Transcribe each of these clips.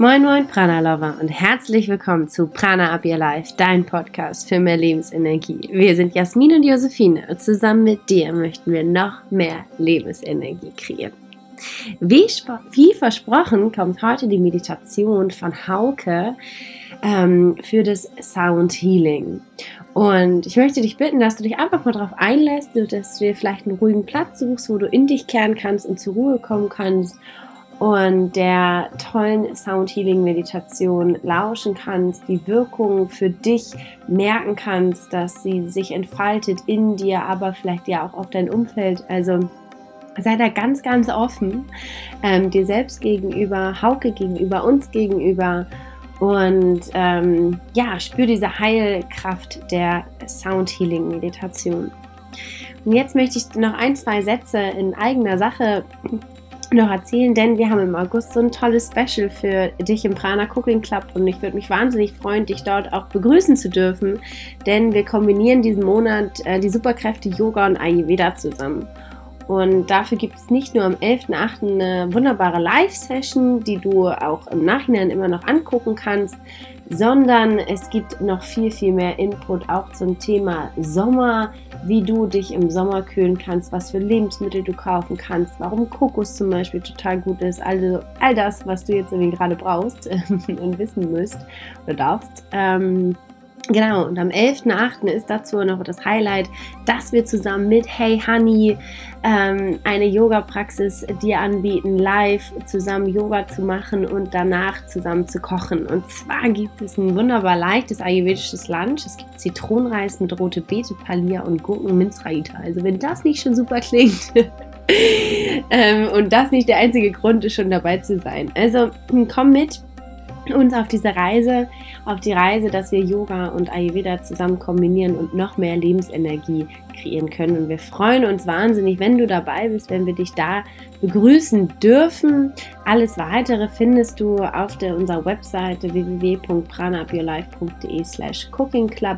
Moin Moin Prana Lover und herzlich willkommen zu Prana Up Your Life, dein Podcast für mehr Lebensenergie. Wir sind Jasmin und Josephine und zusammen mit dir möchten wir noch mehr Lebensenergie kreieren. Wie, wie versprochen kommt heute die Meditation von Hauke ähm, für das Sound Healing. Und ich möchte dich bitten, dass du dich einfach mal darauf einlässt, dass du dir vielleicht einen ruhigen Platz suchst, wo du in dich kehren kannst und zur Ruhe kommen kannst und der tollen Sound Healing Meditation lauschen kannst, die Wirkung für dich merken kannst, dass sie sich entfaltet in dir, aber vielleicht ja auch auf dein Umfeld. Also sei da ganz, ganz offen, ähm, dir selbst gegenüber, Hauke gegenüber, uns gegenüber. Und ähm, ja, spür diese Heilkraft der Sound Healing Meditation. Und jetzt möchte ich noch ein, zwei Sätze in eigener Sache noch erzählen, denn wir haben im August so ein tolles Special für dich im Prana Cooking Club und ich würde mich wahnsinnig freuen, dich dort auch begrüßen zu dürfen, denn wir kombinieren diesen Monat äh, die Superkräfte Yoga und Ayurveda zusammen. Und dafür gibt es nicht nur am 11.8. eine wunderbare Live-Session, die du auch im Nachhinein immer noch angucken kannst, sondern es gibt noch viel, viel mehr Input auch zum Thema Sommer, wie du dich im Sommer kühlen kannst, was für Lebensmittel du kaufen kannst, warum Kokos zum Beispiel total gut ist, also all das, was du jetzt irgendwie gerade brauchst und wissen müsst oder darfst. Ähm, Genau, und am 11.8. ist dazu noch das Highlight, dass wir zusammen mit Hey Honey ähm, eine Yoga-Praxis dir anbieten, live zusammen Yoga zu machen und danach zusammen zu kochen. Und zwar gibt es ein wunderbar leichtes ayurvedisches Lunch. Es gibt Zitronenreis mit rote Beete, Palia und Gurken-Minzraita. Also wenn das nicht schon super klingt. ähm, und das nicht der einzige Grund ist, schon dabei zu sein. Also komm mit, uns auf diese Reise, auf die Reise, dass wir Yoga und Ayurveda zusammen kombinieren und noch mehr Lebensenergie kreieren können. Und wir freuen uns wahnsinnig, wenn du dabei bist, wenn wir dich da begrüßen dürfen. Alles weitere findest du auf der, unserer Webseite www.pranaupyourlife.de slash cookingclub.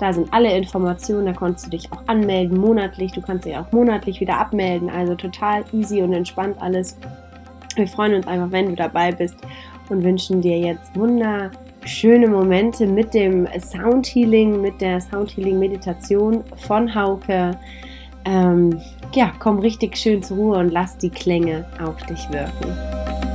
Da sind alle Informationen, da kannst du dich auch anmelden monatlich. Du kannst dich auch monatlich wieder abmelden. Also total easy und entspannt alles. Wir freuen uns einfach, wenn du dabei bist und wünschen dir jetzt wunderschöne Momente mit dem Sound Healing, mit der Sound Healing Meditation von Hauke. Ähm, ja, komm richtig schön zur Ruhe und lass die Klänge auf dich wirken.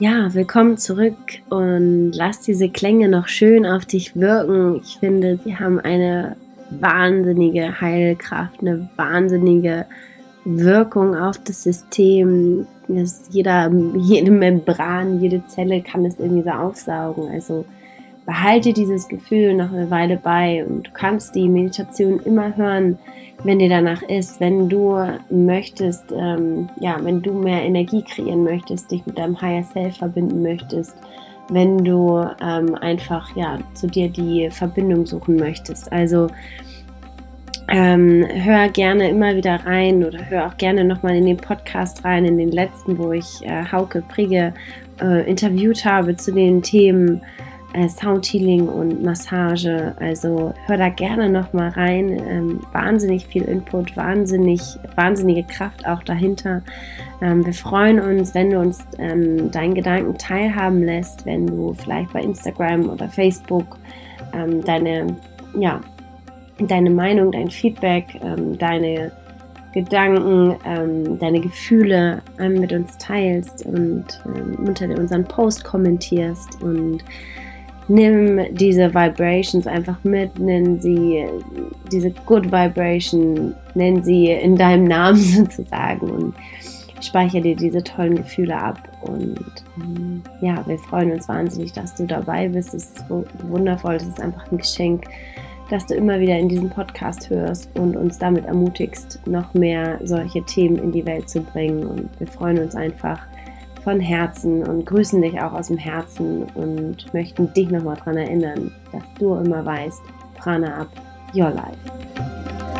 Ja, willkommen zurück und lass diese Klänge noch schön auf dich wirken. Ich finde, sie haben eine wahnsinnige Heilkraft, eine wahnsinnige Wirkung auf das System. Das jeder, jede Membran, jede Zelle kann es irgendwie so aufsaugen. Also behalte dieses Gefühl noch eine Weile bei und du kannst die Meditation immer hören, wenn dir danach ist, wenn du möchtest, ähm, ja, wenn du mehr Energie kreieren möchtest, dich mit deinem Higher Self verbinden möchtest, wenn du ähm, einfach ja zu dir die Verbindung suchen möchtest. Also ähm, hör gerne immer wieder rein oder hör auch gerne nochmal in den Podcast rein, in den letzten, wo ich äh, Hauke Prigge äh, interviewt habe zu den Themen Soundhealing und Massage. Also hör da gerne nochmal rein. Ähm, wahnsinnig viel Input, wahnsinnig, wahnsinnige Kraft auch dahinter. Ähm, wir freuen uns, wenn du uns ähm, deinen Gedanken teilhaben lässt, wenn du vielleicht bei Instagram oder Facebook ähm, deine, ja, deine Meinung, dein Feedback, ähm, deine Gedanken, ähm, deine Gefühle ähm, mit uns teilst und ähm, unter unseren Post kommentierst und nimm diese Vibrations einfach mit, nenn sie diese Good Vibration, nenn sie in deinem Namen sozusagen und speichere dir diese tollen Gefühle ab. Und ähm, ja, wir freuen uns wahnsinnig, dass du dabei bist. Es ist wundervoll, es ist einfach ein Geschenk dass du immer wieder in diesen Podcast hörst und uns damit ermutigst, noch mehr solche Themen in die Welt zu bringen. Und wir freuen uns einfach von Herzen und grüßen dich auch aus dem Herzen und möchten dich nochmal daran erinnern, dass du immer weißt, Prana up your life.